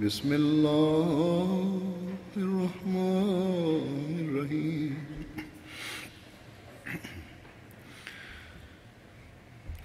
بسم الله الرحمن الرحيم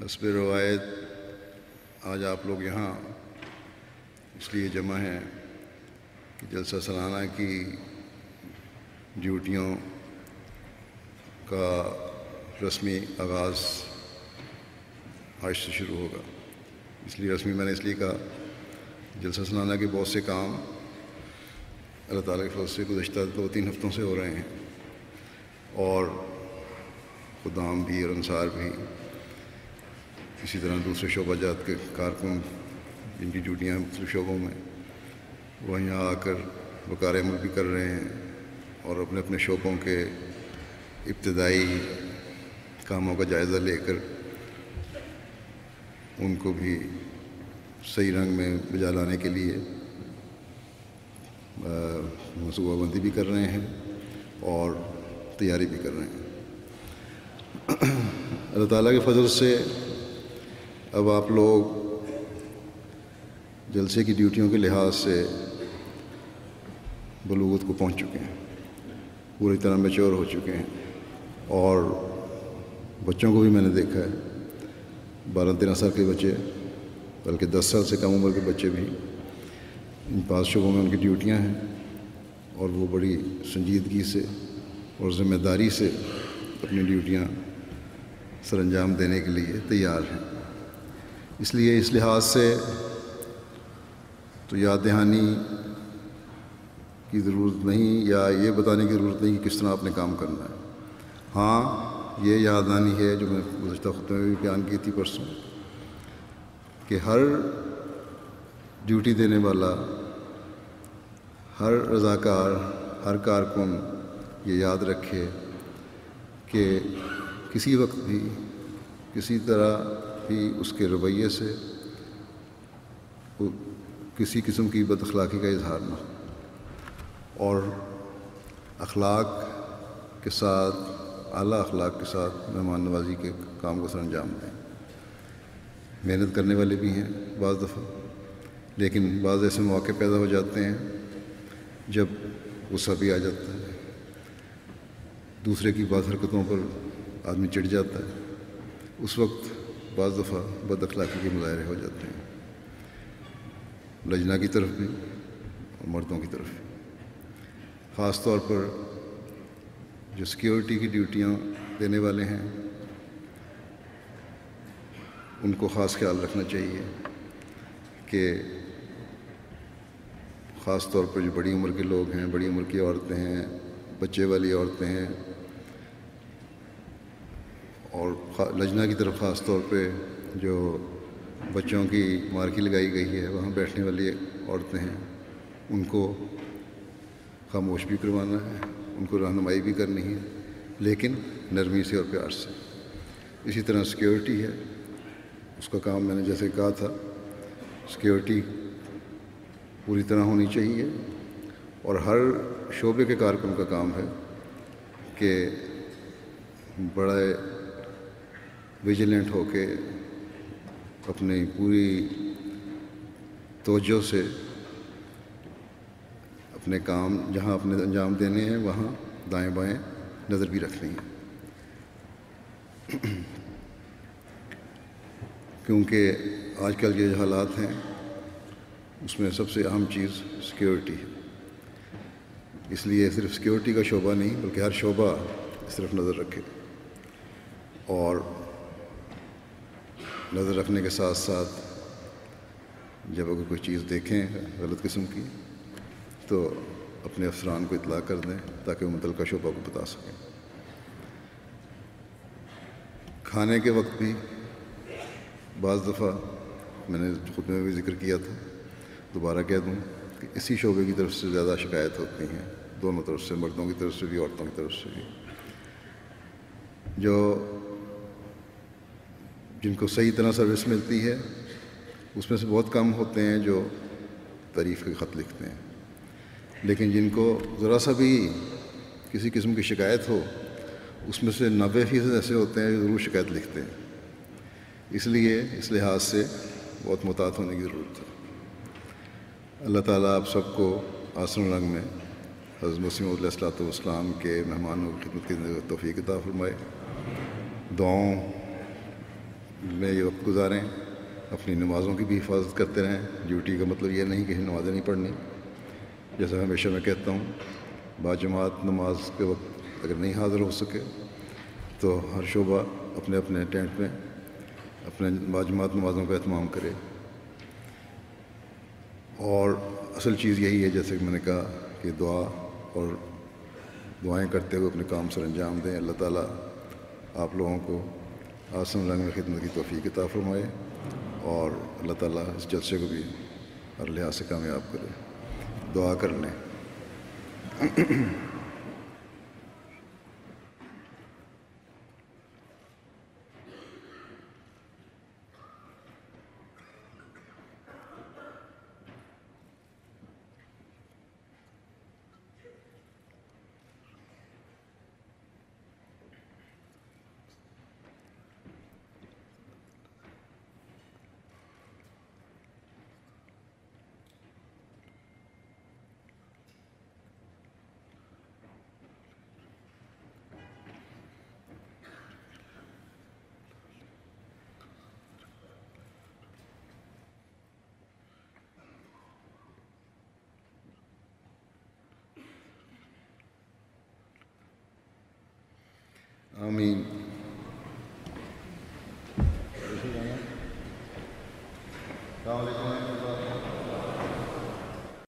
حسب روایت آج آپ لوگ یہاں اس لیے جمع ہیں کہ جلسہ سالانہ کی ڈیوٹیوں کا رسمی آغاز آج سے شروع ہوگا۔ اس لیے رسمی میں نے اس لیے کہا جلسہ سالانہ کے بہت سے کام اللہ تعالیٰ کے فضل سے گزشتہ دو تین ہفتوں سے ہو رہے ہیں اور خدام بھی اور انصار بھی اسی طرح دوسرے شعبہ جات کے کارکن جن کی ڈیوٹیاں مختلف شعبوں میں وہ یہاں آ کر وقار عمل بھی کر رہے ہیں اور اپنے اپنے شعبوں کے ابتدائی کاموں کا جائزہ لے کر ان کو بھی صحیح رنگ میں بجا لانے کے لیے منصوبہ بندی بھی کر رہے ہیں اور تیاری بھی کر رہے ہیں۔ اللہ تعالیٰ کے فضل سے اب آپ لوگ جلسے کی ڈیوٹیوں کے لحاظ سے بلوغت کو پہنچ چکے ہیں، پوری طرح میچور ہو چکے ہیں۔ اور بچوں کو بھی میں نے دیکھا ہے، بارہ تیرہ سال کے بچے بلکہ دس سال سے کم عمر کے بچے بھی ان پانچ شعبوں میں ان کی ڈیوٹیاں ہیں اور وہ بڑی سنجیدگی سے اور ذمہ داری سے اپنی ڈیوٹیاں سر انجام دینے کے لیے تیار ہیں۔ اس لیے اس لحاظ سے تو یاد دہانی کی ضرورت نہیں یا یہ بتانے کی ضرورت نہیں کہ کس طرح آپ نے کام کرنا ہے۔ ہاں یہ یاد دہانی ہے جو میں گزشتہ خطے میں بھی بیان کی تھی پرسوں۔ کہ ہر ڈیوٹی دینے والا، ہر رضاکار، ہر کارکن یہ یاد رکھے کہ کسی وقت بھی کسی طرح بھی اس کے رویے سے کسی قسم کی بد اخلاقی کا اظہار نہ ہو۔ اور اخلاق کے ساتھ، اعلیٰ اخلاق کے ساتھ مہمان نوازی کے کام کو سر انجام دیں۔ محنت کرنے والے بھی ہیں بعض دفعہ، لیکن بعض ایسے مواقع پیدا ہو جاتے ہیں جب غصہ بھی آ جاتا ہے، دوسرے کی بعض حرکتوں پر آدمی چڑھ جاتا ہے، اس وقت بعض دفعہ بد اخلاقی کے مظاہرے ہو جاتے ہیں لجنا کی طرف بھی اور مردوں کی طرف بھی۔ خاص طور پر جو سیکیورٹی کی ڈیوٹیاں دینے والے ہیں ان کو خاص خیال رکھنا چاہیے کہ خاص طور پر جو بڑی عمر کے لوگ ہیں، بڑی عمر کی عورتیں ہیں، بچے والی عورتیں ہیں، اور لجنا کی طرف خاص طور پہ جو بچوں کی مارکی لگائی گئی ہے، وہاں بیٹھنے والی عورتیں ہیں، ان کو خاموش بھی کروانا ہے، ان کو رہنمائی بھی کرنی ہے، لیکن نرمی سے اور پیار سے۔ اسی طرح سیکیورٹی ہے۔ اس کا کام میں نے جیسے کہا تھا سیکیورٹی پوری طرح ہونی چاہیے۔ اور ہر شعبے کے کارکن کا کام ہے کہ بڑے ویجیلنٹ ہو کے اپنی پوری توجہ سے اپنے کام جہاں اپنے انجام دینے ہیں، وہاں دائیں بائیں نظر بھی رکھنی ہے کیونکہ آج کل کے جو حالات ہیں، اس میں سب سے اہم چیز سیکیورٹی ہے۔ اس لیے صرف سیکیورٹی کا شعبہ نہیں، بلکہ ہر شعبہ اس طرف نظر رکھے۔ اور نظر رکھنے کے ساتھ ساتھ جب اگر کوئی چیز دیکھیں غلط قسم کی، تو اپنے افسران کو اطلاع کر دیں تاکہ وہ متعلقہ شعبہ کو بتا سکیں۔ کھانے کے وقت بھی بعض دفعہ میں نے خود میں بھی ذکر کیا تھا، دوبارہ کہہ دوں کہ اسی شعبے کی طرف سے زیادہ شکایت ہوتی ہیں، دونوں طرف سے، مردوں کی طرف سے بھی، عورتوں کی طرف سے بھی۔ جو جن کو صحیح طرح سروس ملتی ہے، اس میں سے بہت کم ہوتے ہیں جو تعریف کے خط لکھتے ہیں۔ لیکن جن کو ذرا سا بھی کسی قسم کی شکایت ہو، اس میں سے نوے فیصد ایسے ہوتے ہیں جو ضرور شکایت لکھتے ہیں۔ اس لیے اس لحاظ سے بہت محتاط ہونے کی ضرورت ہے۔ اللہ تعالیٰ آپ سب کو آسن رنگ میں حضرت مسیم علیہ السلاۃ والسلام کے مہمانوں کی خدمت کی توفیق عطا فرمائے۔ دعاؤں میں یہ وقت گزاریں، اپنی نمازوں کی بھی حفاظت کرتے رہیں۔ ڈیوٹی کا مطلب یہ نہیں کہ نمازیں نہیں پڑھنی۔ جیسا ہمیشہ میں کہتا ہوں، باجماعت نماز کے وقت اگر نہیں حاضر ہو سکے، تو ہر شعبہ اپنے اپنے ٹینٹ میں اپنے باجماعت نمازوں کا اہتمام کرے۔ اور اصل چیز یہی ہے، جیسے کہ میں نے کہا کہ دعا اور دعائیں کرتے ہوئے اپنے کام سر انجام دیں۔ اللہ تعالیٰ آپ لوگوں کو آسن رنگ میں خدمت کی توفیق عطا فرمائے اور اللہ تعالیٰ اس جلسے کو بھی ہر لحاظ سے کامیاب کرے۔ دعا کر لیں۔ آمین السلام علیکم